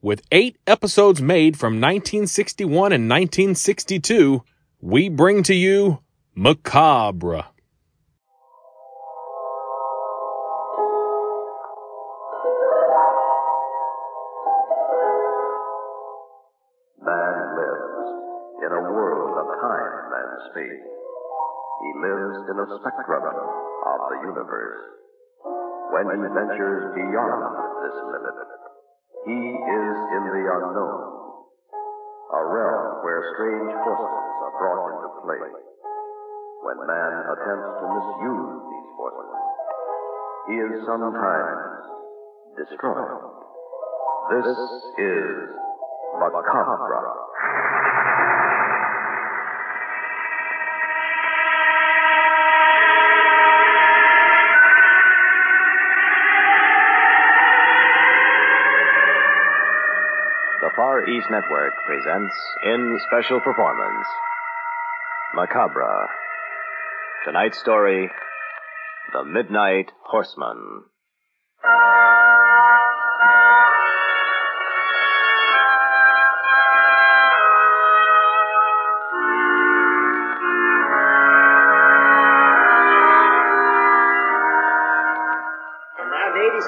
with eight episodes made from 1961 and 1962, we bring to you Macabre. Man lives in a world of time and space. He lives in a spectrum of the universe. When he ventures beyond where strange forces are brought into play. When man attempts to misuse these forces, he is sometimes destroyed. This is Macabre. Far East Network presents in special performance Macabre. Tonight's story The Midnight Horseman.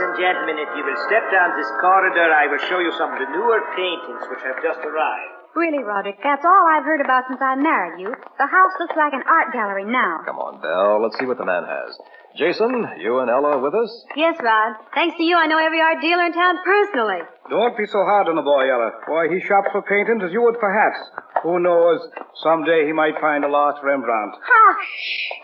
And gentlemen, if you will step down this corridor, I will show you some of the newer paintings which have just arrived. Really, Roderick, that's all I've heard about since I married you. The house looks like an art gallery now. Come on, Belle. Let's see what the man has. Jason, you and Ella with us? Yes, Rod. Thanks to you, I know every art dealer in town personally. Don't be so hard on the boy, Ella. Why, he shops for paintings as you would for hats. Who knows? Someday he might find a lost Rembrandt. Hush!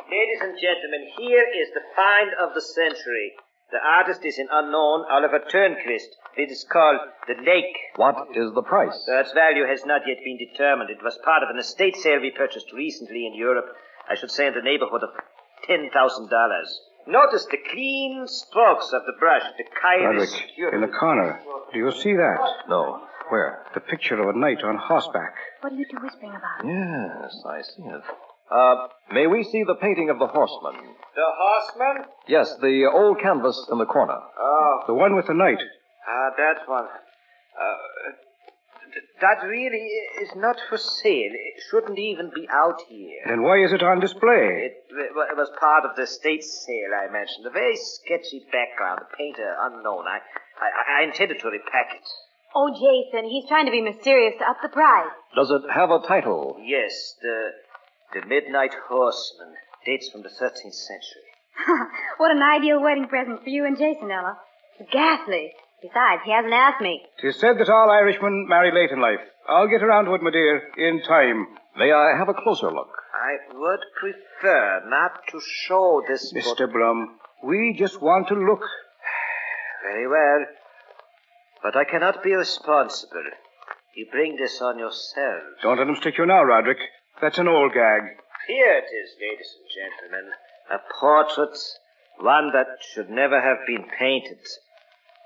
Ladies and gentlemen, here is the find of the century. The artist is an unknown Oliver Turnquist. It is called The Lake. What is the price? Its value has not yet been determined. It was part of an estate sale we purchased recently in Europe. I should say in the neighborhood of $10,000. Notice the clean strokes of the brush, the Roderick, iris. in the corner. Do you see that? No. Where? The picture of a knight on horseback. What are you two whispering about? Yes, I see it. Uh, may we see the painting of the horseman? The horseman? Yes, the old canvas in the corner. Oh, The one with the knight. ah, that one. Uh, that really is not for sale. It shouldn't even be out here. Then why is it on display? It, it was part of the estate sale I mentioned. A very sketchy background, the painter unknown. I, I, I intended to repack it. Oh, Jason, he's trying to be mysterious to up the price. Does it have a title? Yes, the the Midnight Horseman dates from the 13th century. what an ideal wedding present for you and Jason, Ella. Ghastly. Besides, he hasn't asked me. Tis said that all Irishmen marry late in life. I'll get around to it, my dear, in time. May I have a closer look? I would prefer not to show this book. Mr. Blum, we just want to look. Very well. But I cannot be responsible. You bring this on yourself. Don't let him stick you now, Roderick. That's an old gag. Here it is, ladies and gentlemen. A portrait, one that should never have been painted.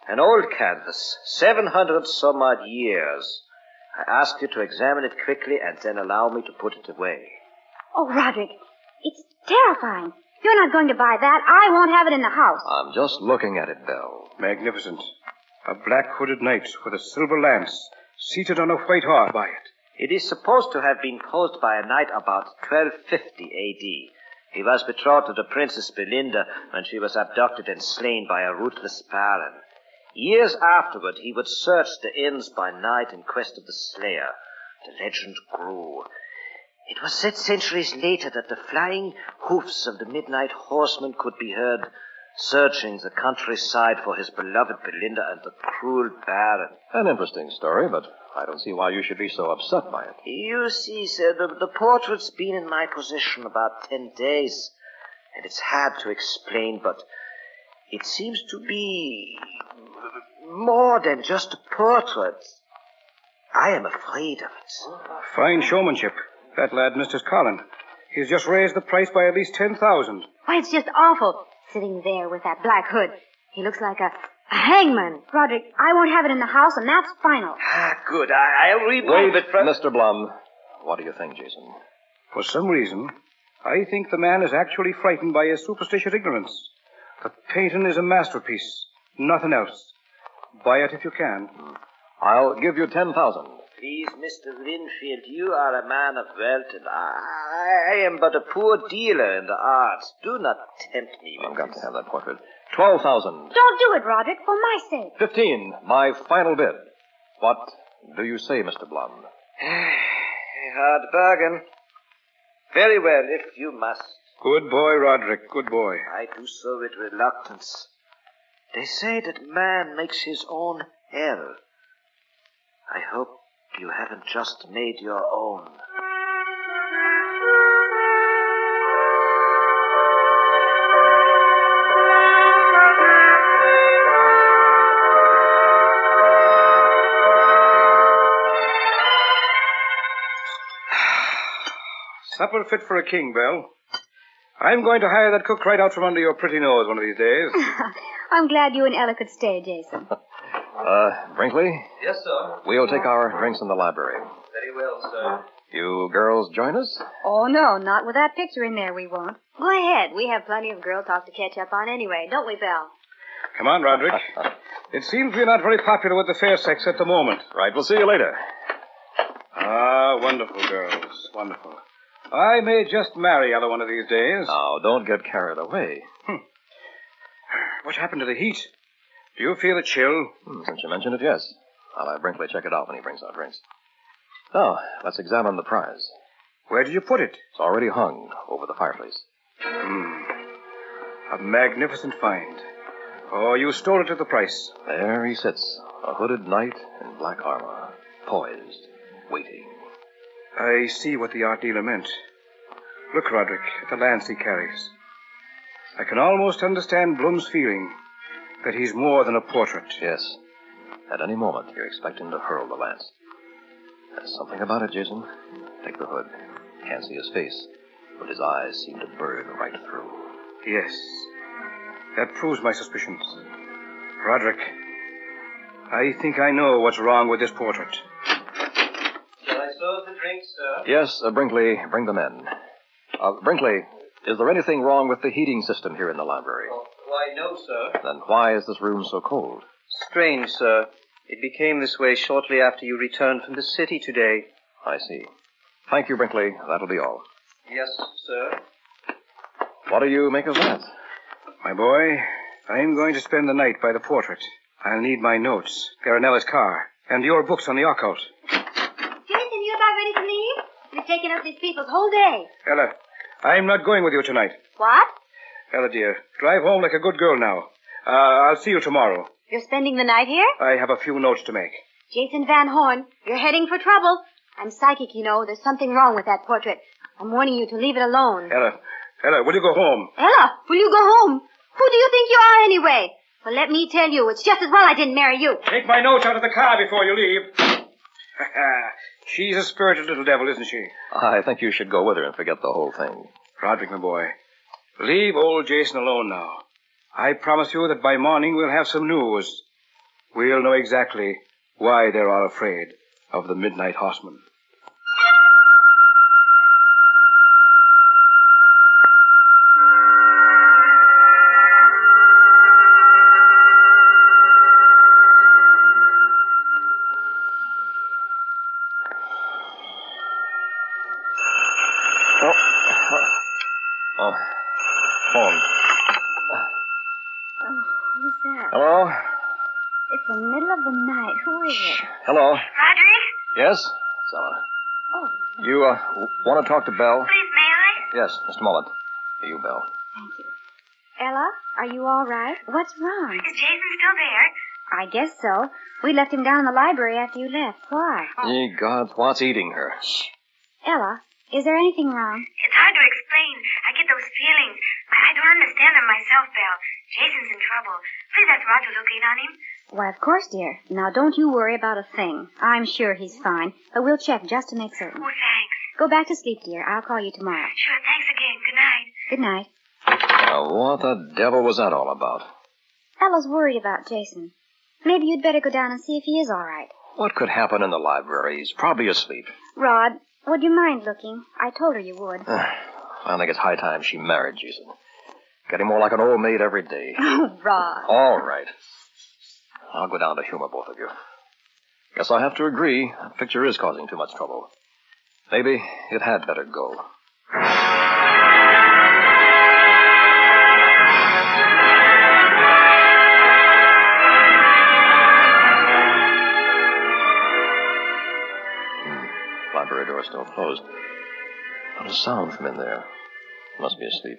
An old canvas, 700 some odd years. I ask you to examine it quickly and then allow me to put it away. Oh, Roderick, it's terrifying. You're not going to buy that. I won't have it in the house. I'm just looking at it, Belle. Magnificent. A black hooded knight with a silver lance, seated on a white horse by it. It is supposed to have been posed by a knight about 1250 A.D. He was betrothed to the Princess Belinda when she was abducted and slain by a ruthless baron. Years afterward, he would search the inns by night in quest of the slayer. The legend grew. It was said centuries later that the flying hoofs of the midnight horseman could be heard searching the countryside for his beloved Belinda and the cruel baron. An interesting story, but I don't see why you should be so upset by it. You see, sir, the, the portrait's been in my possession about ten days, and it's hard to explain, but it seems to be more than just a portrait. I am afraid of it. Fine showmanship. That lad, Mr. Collin. He's just raised the price by at least 10,000. Why, it's just awful. Sitting there with that black hood. He looks like a, a hangman. Roderick, I won't have it in the house, and that's final. Ah, good. I, I'll remove Wait, it from... Mr. Blum. What do you think, Jason? For some reason, I think the man is actually frightened by his superstitious ignorance. The painting is a masterpiece, nothing else. Buy it if you can. I'll give you ten thousand. Please, Mr. Winfield, you are a man of wealth, and I, I am but a poor dealer in the arts. Do not tempt me I've got this. to have that portrait. Twelve thousand. Don't do it, Roderick, for my sake. Fifteen. My final bid. What do you say, Mr. Blum? A hard bargain. Very well, if you must. Good boy, Roderick, good boy. I do so with reluctance. They say that man makes his own hell. I hope you haven't just made your own. Supper fit for a king, Belle. I'm going to hire that cook right out from under your pretty nose one of these days. I'm glad you and Ella could stay, Jason. Uh, Brinkley, Yes, sir. we'll take our drinks in the library. Very well, sir. You girls join us? Oh, no, not with that picture in there, we won't. Go ahead. We have plenty of girl talk to catch up on anyway, don't we, Belle? Come on, Roderick. It seems we're not very popular with the fair sex at the moment. Right, we'll see you later. Ah, wonderful girls. Wonderful. I may just marry Ella one of these days. Now, don't get carried away. What happened to the heat? Do you feel a chill? Hmm, since you mentioned it, yes. I'll have Brinkley check it out when he brings our drinks. Now, let's examine the prize. Where did you put it? It's already hung over the fireplace. Hmm. A magnificent find. Oh, you stole it at the price. There he sits, a hooded knight in black armor, poised, waiting. I see what the art dealer meant. Look, Roderick, at the lance he carries. I can almost understand Blum's feeling that he's more than a portrait. Yes. At any moment, you expect him to hurl the lance. There's something about it, Jason. Take the hood. Can't see his face, but his eyes seem to burn right through. Yes. That proves my suspicions. Roderick, I think I know what's wrong with this portrait. Shall I serve the drinks, sir? Yes, uh, Brinkley, bring them in. Uh, Brinkley, is there anything wrong with the heating system here in the library? Why, no, sir. Then why is this room so cold? Strange, sir. It became this way shortly after you returned from the city today. I see. Thank you, Brinkley. That'll be all. Yes, sir. What do you make of that? My boy, I'm going to spend the night by the portrait. I'll need my notes, Garanella's car, and your books on the occult. You about ready to leave? We've taken up these people's whole day. Ella, I'm not going with you tonight. What? Ella, dear, drive home like a good girl now. Uh, I'll see you tomorrow. You're spending the night here? I have a few notes to make. Jason Van Horn, you're heading for trouble. I'm psychic, you know. There's something wrong with that portrait. I'm warning you to leave it alone. Ella, Ella, will you go home? Ella, will you go home? Who do you think you are anyway? Well, let me tell you, it's just as well I didn't marry you. Take my notes out of the car before you leave. She's a spirited little devil, isn't she? I think you should go with her and forget the whole thing. Roderick, my boy, leave old Jason alone now. I promise you that by morning we'll have some news. We'll know exactly why they're all afraid of the Midnight Horseman. Hello? Roderick, Yes? Stella. Oh, You, uh, want to talk to Belle? please, may I? Yes, just a moment. You, Belle. thank you. Ella, are you all right? What's wrong? Is Jason still there? I guess so. We left him down in the library after you left. Why? Ye gods, what's eating her? Ella, is there anything wrong? It's hard to explain. I get those feelings. I I don't understand them myself, Belle. Jason's in trouble. Please ask Rod to look in on him. Why, of course, dear. Now, don't you worry about a thing. I'm sure he's fine, but we'll check just to make certain. Oh, thanks. Go back to sleep, dear. I'll call you tomorrow. Sure, thanks again. Good night. Good night. Now, what the devil was that all about? Ella's worried about Jason. Maybe you'd better go down and see if he is all right. What could happen in the library? He's probably asleep. Rod, would you mind looking? I told her you would. I think it's high time she married Jason. Getting more like an old maid every day. Oh, Rod. All right. I'll go down to humor both of you. Guess I have to agree. That picture is causing too much trouble. Maybe it had better go. Hmm. Library door still closed. Not a sound from in there. Must be asleep.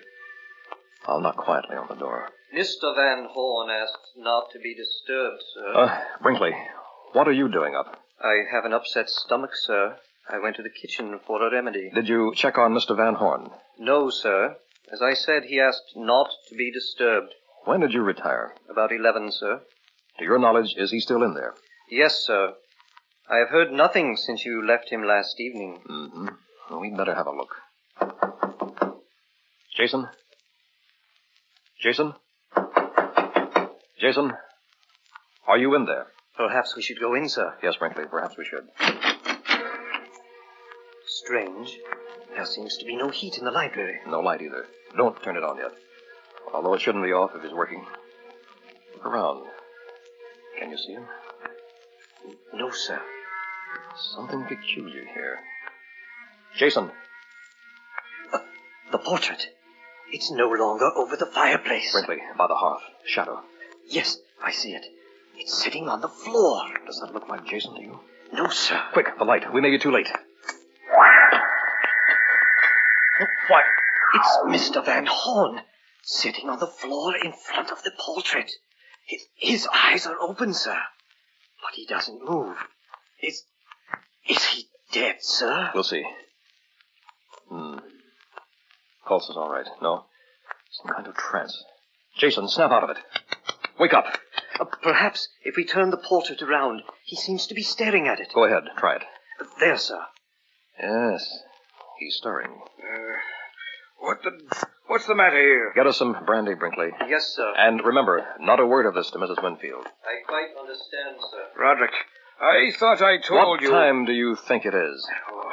I'll knock quietly on the door. Mr. Van Horn asked not to be disturbed, sir. Uh, Brinkley, what are you doing up? I have an upset stomach, sir. I went to the kitchen for a remedy. Did you check on Mr. Van Horn? No, sir. As I said, he asked not to be disturbed. When did you retire? About eleven, sir. To your knowledge, is he still in there? Yes, sir. I have heard nothing since you left him last evening. Mm-hmm. Well, we'd better have a look. Jason? Jason? Jason? Are you in there? Perhaps we should go in, sir. Yes, Brinkley, perhaps we should. Strange. There seems to be no heat in the library. No light either. Don't turn it on yet. Although it shouldn't be off if it's working. Look around. Can you see him? No, sir. Something peculiar here. Jason, uh, The portrait. It's no longer over the fireplace. Brinkley, by the hearth. Shadow. Yes, I see it. It's sitting on the floor. Does that look like Jason to you? No, sir. Quick, the light. We may be too late. Why, it's Mr. Van Horn, sitting on the floor in front of the portrait. His, his eyes are open, sir. But he doesn't move. Is, is he dead, sir? We'll see. Hmm. Pulse is all right. No. Some kind of trance. Jason, snap out of it. Wake up. Uh, perhaps if we turn the portrait around, he seems to be staring at it. Go ahead. Try it. There, sir. Yes. He's stirring. Uh, what the... What's the matter here? Get us some brandy, Brinkley. Yes, sir. And remember, not a word of this to Mrs. Winfield. I quite understand, sir. Roderick, I thought I told what you... What time do you think it is? Oh,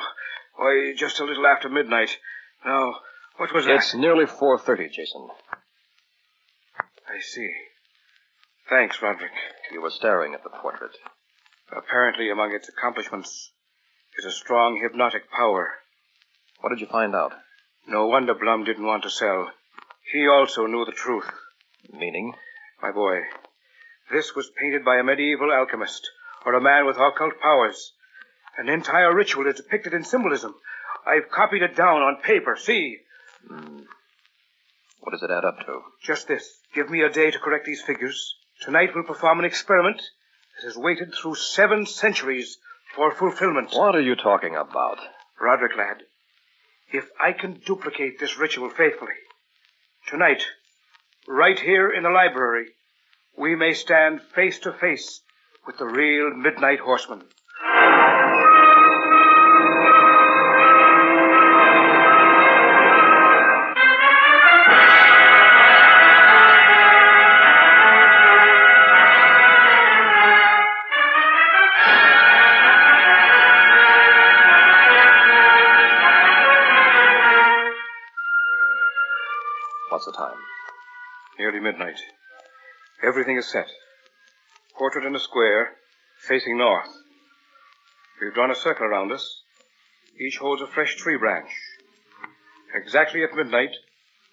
why, just a little after midnight. Now, what was that? It's nearly 4.30, Jason. I see. Thanks, Roderick. You were staring at the portrait. Apparently, among its accomplishments is a strong hypnotic power. What did you find out? No wonder Blum didn't want to sell. He also knew the truth. Meaning? My boy, this was painted by a medieval alchemist or a man with occult powers. An entire ritual is depicted in symbolism. I've copied it down on paper. See? Hmm. What does it add up to? Just this. Give me a day to correct these figures. Tonight we'll perform an experiment that has waited through seven centuries for fulfillment. What are you talking about? Roderick, lad, if I can duplicate this ritual faithfully, tonight, right here in the library, we may stand face to face with the real Midnight Horseman. Midnight. Everything is set. Portrait in a square, facing north. We've drawn a circle around us. Each holds a fresh tree branch. Exactly at midnight,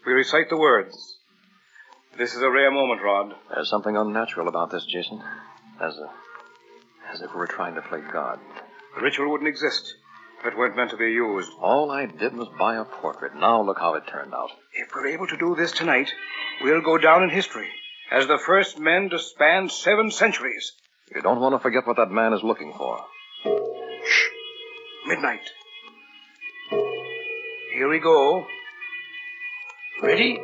we recite the words. This is a rare moment, Rod. There's something unnatural about this, Jason. As a, as if we were trying to play God. The ritual wouldn't exist it weren't meant to be used. All I did was buy a portrait. Now look how it turned out. If we're able to do this tonight, we'll go down in history as the first men to span seven centuries. You don't want to forget what that man is looking for. Shh. Midnight. Here we go. Ready?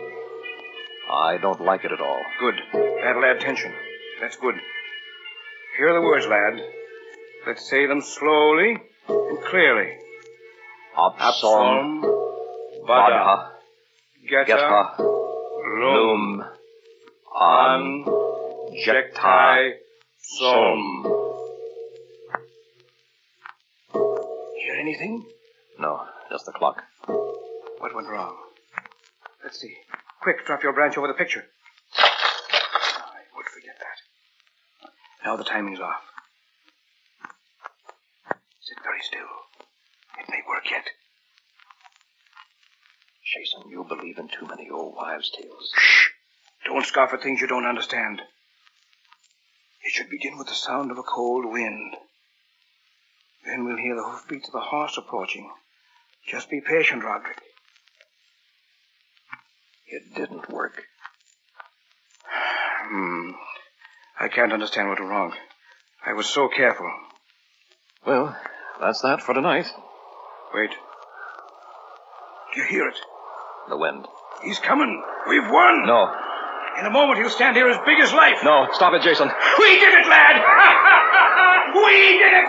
I don't like it at all. Good. That'll add tension. That's good. Here are the words, lad. Let's say them slowly clearly. Absom Vada. Geta. Lum. An Jektai. Som. Hear anything? No, just the clock. What went wrong? Let's see. Quick, drop your branch over the picture. I would forget that. Now the timing's off. Sit very still. It may work yet. Jason, you believe in too many old wives' tales. Shh! Don't scoff at things you don't understand. It should begin with the sound of a cold wind. Then we'll hear the hoofbeats of a horse approaching. Just be patient, Roderick. It didn't work. Hmm. I can't understand what went wrong. I was so careful. Well, that's that for tonight. Wait. Do you hear it? The wind. He's coming. We've won. No, In a moment, he'll stand here as big as life. no, stop it, Jason. We did it, lad! we did it!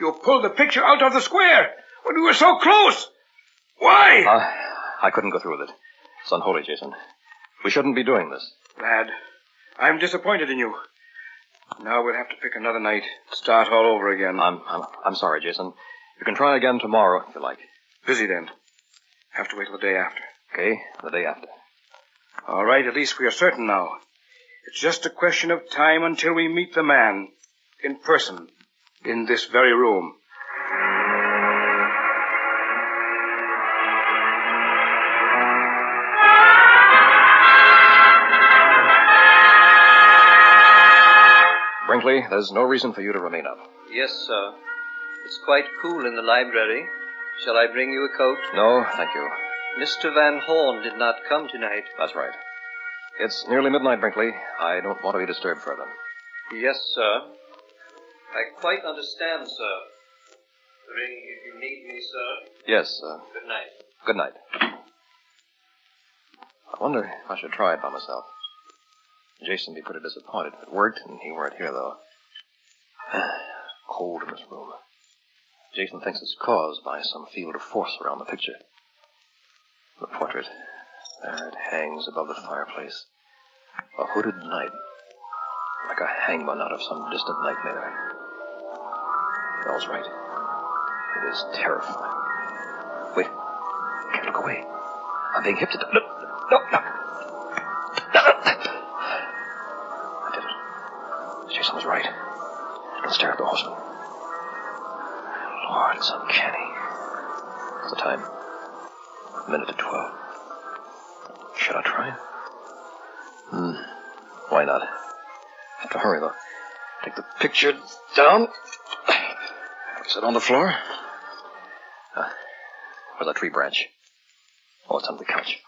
You pulled the picture out of the square when we were so close. Why? Uh, I couldn't go through with it. It's unholy, Jason. We shouldn't be doing this. Lad, I'm disappointed in you. Now we'll have to pick another night, start all over again. I'm, I'm, I'm sorry, Jason. You can try again tomorrow if you like. busy then. Have to wait till the day after. Okay? The day after. All right, at least we are certain now. It's just a question of time until we meet the man in person in this very room. Brinkley, there's no reason for you to remain up. Yes, sir. It's quite cool in the library. Shall I bring you a coat? No, thank you. Mr. Van Horn did not come tonight. That's right. It's nearly midnight, Brinkley. I don't want to be disturbed further. Yes, sir. I quite understand, sir. Ring if you need me, sir. Yes, sir. Good night. good night. I wonder if I should try it by myself. Jason'd be pretty disappointed if it worked, and he weren't here, though. Cold in this room. Jason thinks it's caused by some field of force around the picture. The portrait. There it hangs above the fireplace. A hooded knight. Like a hangman out of some distant nightmare. Belle's right. It is terrifying. Wait. Can't look away. I'm being hypnotized. No, no, no. It. Jason was right. Let's stare at the hospital. Lord, it's uncanny. What's the time? A minute to twelve. Should I try? Hmm. Why not? Have to hurry, though. Take the picture down. Sit on the floor. Where's that tree branch? Oh, it's under the couch.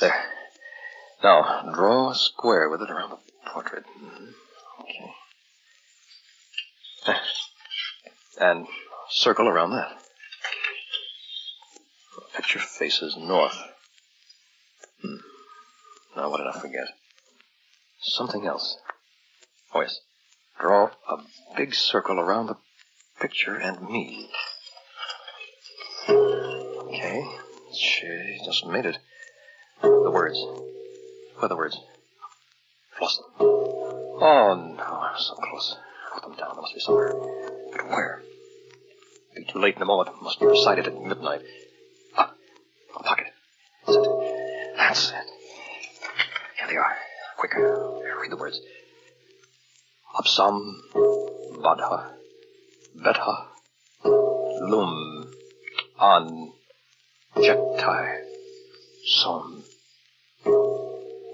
There. Now, draw a square with it around the portrait. Mhm. Okay. And circle around that. Picture faces north. Hmm. Now, what did I forget? Something else. Oh, yes. Draw a big circle around the picture and me. Okay. She just made it. The words. Are the words? Flosson. Oh, no, I was so close. Put them down. There must be somewhere. But where? It'd Be too late in a moment. Must be recited at midnight. Ah, a pocket. That's it. That's it. Here they are. Quick. Read the words. Absam Vadha Betha Lum An Jektai Som.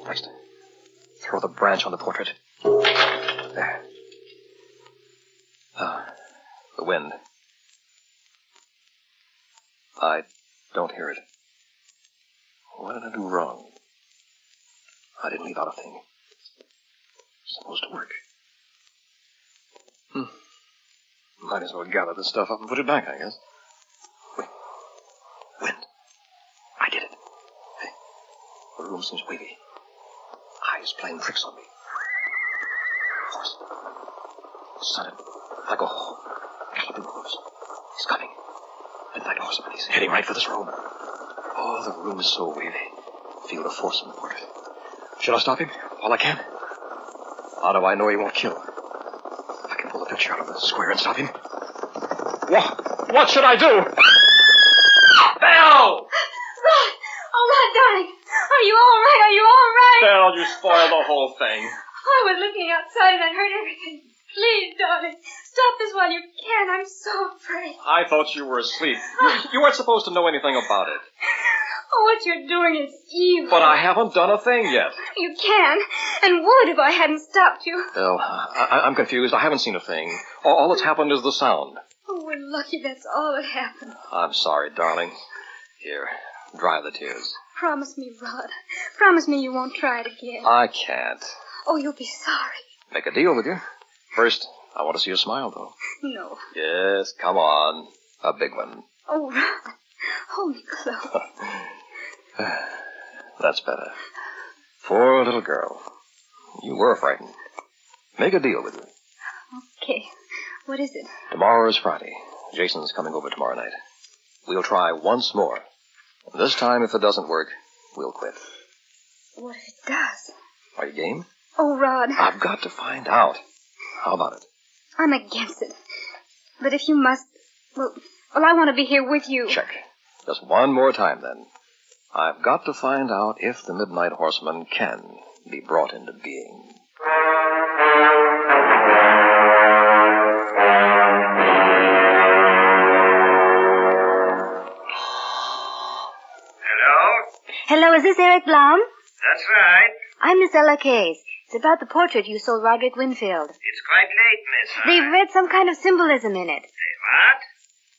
Throw the branch on the portrait. There. Ah, the wind. I don't hear it. What did I do wrong? I didn't leave out a thing. It's Supposed to work. Hmm. Might as well gather the stuff up and put it back, I guess. Wait. Wind. I did it. Hey. The room seems wavy. Eyes playing tricks on me. Horse. Sudden. I go. Keep him close. He's coming. Midnight horseman. He's heading right for this room. Oh, the room is so wavy. Feel the force in the portrait. Should I stop him? All I can. How do I know he won't kill? I can pull the picture out of the square and stop him. What? What should I do? Belle! Rod! Oh, Rod, darling! Are you all right? Are you all right? Belle, you spoiled the whole thing. I was listening outside and I heard everything. Please, darling, stop this while you can. I'm so afraid. I thought you were asleep. You, you weren't supposed to know anything about it. Oh, what you're doing is evil. But I haven't done a thing yet. You can, and would if I hadn't stopped you. Bill, I, I'm confused. I haven't seen a thing. All, all that's happened is the sound. Oh, we're lucky that's all that happened. I'm sorry, darling. Here, dry the tears. Promise me, Rod. Promise me you won't try it again. I can't. Oh, you'll be sorry. Make a deal with you. First, I want to see you smile, though. No. Yes, come on. A big one. Oh, Rod. Hold me close. That's better. Poor little girl. You were frightened. Make a deal with you. Okay. What is it? Tomorrow is Friday. Jason's coming over tomorrow night. We'll try once more. This time, if it doesn't work, we'll quit. What if it does? Are you game? Oh, Rod. I've got to find out. How about it? I'm against it. But if you must, well, well, I want to be here with you. Check. Just one more time, then. I've got to find out if the Midnight Horseman can be brought into being. This Eric Blum? That's right. I'm Miss Ella Case. It's about the portrait you sold Roderick Winfield. It's quite late, miss. They've read some kind of symbolism in it. They What?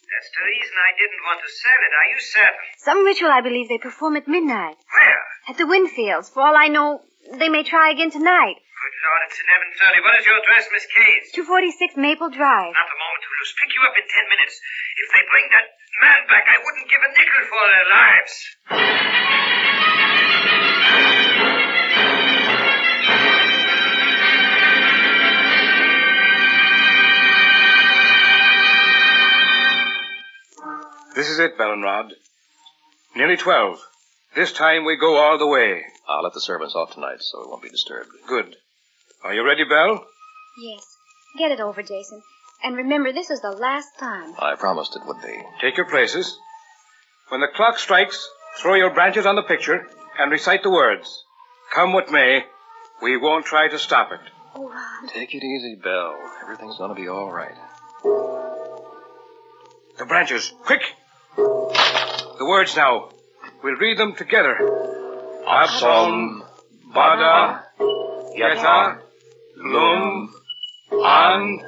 That's the reason I didn't want to sell it. Are you certain? Some ritual I believe they perform at midnight. Where? At the Winfields. For all I know, they may try again tonight. Good Lord, it's 11.30. What is your address, Miss Case? 246 Maple Drive. Not a moment to lose. Pick you up in ten minutes. If they bring that man back, I wouldn't give a nickel for their lives. This is it, Belle and Rod. Nearly twelve. This time we go all the way. I'll let the servants off tonight so it won't be disturbed. Good. Are you ready, Belle? Yes. Get it over, Jason. And remember, this is the last time. I promised it would be. Take your places. When the clock strikes, throw your branches on the picture and recite the words. Come what may, we won't try to stop it. Oh, Rod. Take it easy, Belle. Everything's gonna be all right. The branches, quick! The words now. We'll read them together. Absom, Bada, Yeta, Lum, An,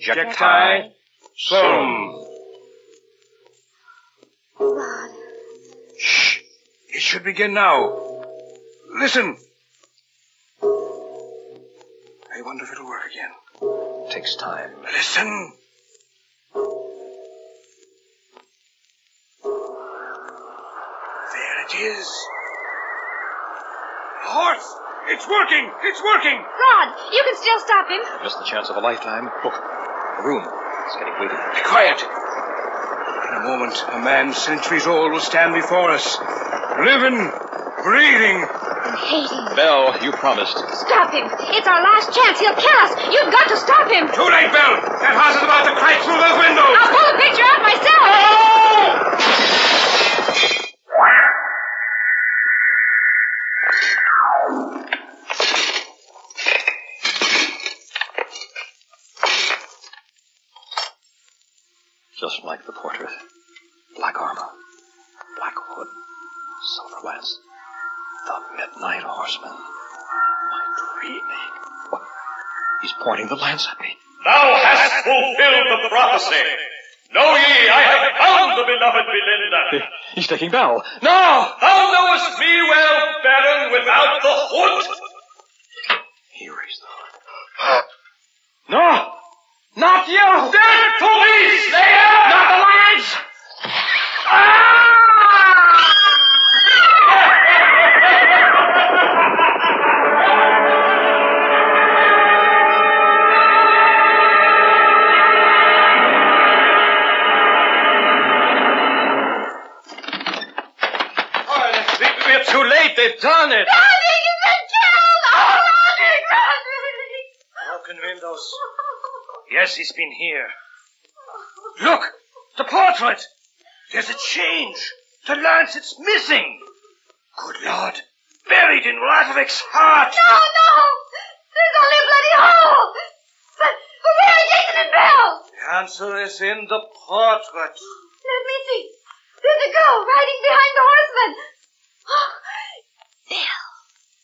Jektai, Sum. Rod. Shh! It should begin now. Listen. I wonder if it'll work again. Takes time. Listen. There it is. Horse! It's working! It's working! Rod, you can still stop him. Just the chance of a lifetime. Look, the room. It's getting waiting. Be quiet. In a moment, a man centuries old will stand before us. Living, breathing. And hating. Belle, you promised. Stop him. It's our last chance. He'll kill us. You've got to stop him. Too late, Belle. That house is about to crash through those windows! I'll pull the picture out myself. Just prophecy. Know ye, I have found the beloved Belinda. He's taking Belle. No! Thou knowest me well, Baron, without the hood. He raised the hood. No! Not you! Dead police! Not the they've done it! Roderick has been killed! Oh, Roderick, Roderick! Broken windows. Yes, he's been here. Look! The portrait! There's a change. The lancet's missing. Good Lord. Buried in Roderick's heart. No, no! There's only a bloody hole! But, but where are Jason and Belle? The answer is in the portrait. Let me see. There's a girl riding behind the horseman. Oh, Belle.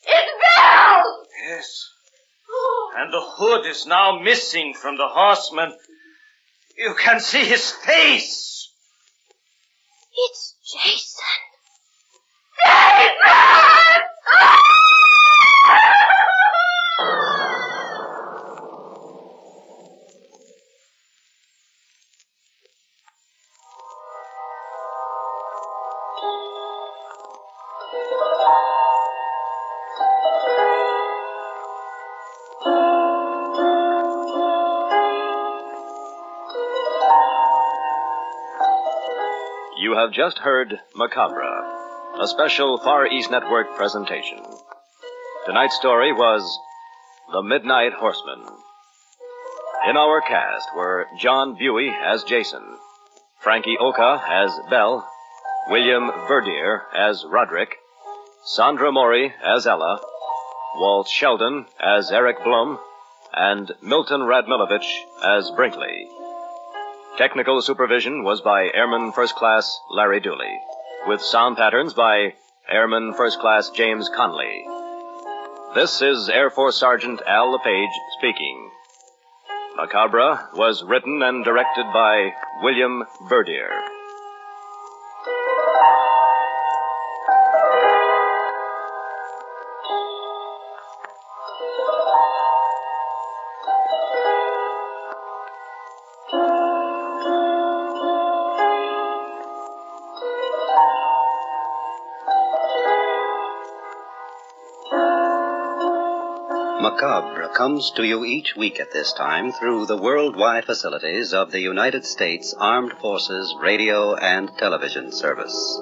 It's Belle! Yes. And the hood is now missing from the horseman. You can see his face. It's Jason. Just heard Macabre, a special Far East Network presentation. Tonight's story was The Midnight Horseman. In our cast were John Buey as Jason, Frankie Oka as Belle, William Verdier as Roderick, Sandra Mori as Ella, Walt Sheldon as Eric Blum, and Milton Radmilovich as Brinkley. Technical supervision was by Airman First Class Larry Dooley, with sound patterns by Airman First Class James Conley. This is Air Force Sergeant Al LePage speaking. Macabre was written and directed by William Verdier. Macabre comes to you each week at this time through the worldwide facilities of the United States Armed Forces Radio and Television Service.